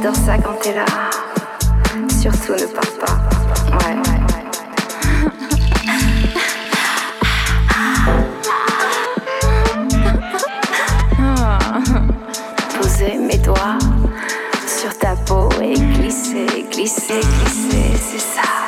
J'adore ça quand t'es là. Surtout ne pars pas. Ouais. Poser mes doigts sur ta peau et glisser, glisser, glisser, c'est ça.